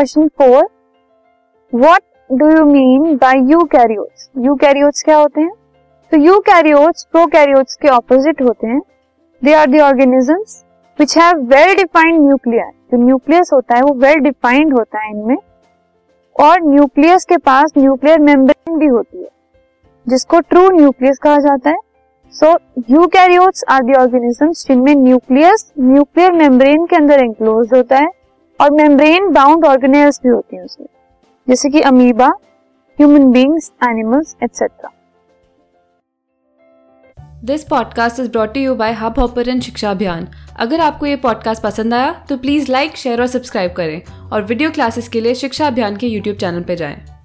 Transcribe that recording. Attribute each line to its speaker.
Speaker 1: Question four what do you mean by you by eukaryotes eukaryotes क्या होते हैं? तो यू कैरियोट्स प्रो प्रोकैरियोट्स के ऑपोजिट होते हैं। They are the which have well defined nuclear जो न्यूक्लियस होता है, वो वेल डिफाइंड होता है इनमें। और न्यूक्लियस के पास न्यूक्लियर मेम्ब्रेन भी होती है, जिसको ट्रू न्यूक्लियस कहा जाता है। So eukaryotes are the organisms जिनमें न्यूक्लियस न्यूक्लियर मेम्ब्रेन के अंदर एंक्लोज होता है। और मेम्ब्रेन बाउंड ऑर्गेनाइज भी होती हैं उसमें, जैसे कि amoeba human beings animals etcetera
Speaker 2: this podcast is brought you by Hubhopper Shiksha Abhiyan अगर आपको ये पॉडकास्ट पसंद आया तो प्लीज़ लाइक शेयर और सब्सक्राइब करें और वीडियो क्लासेस के लिए शिक्षा अभियान के यूट्यूब चैनल पर जाएँ।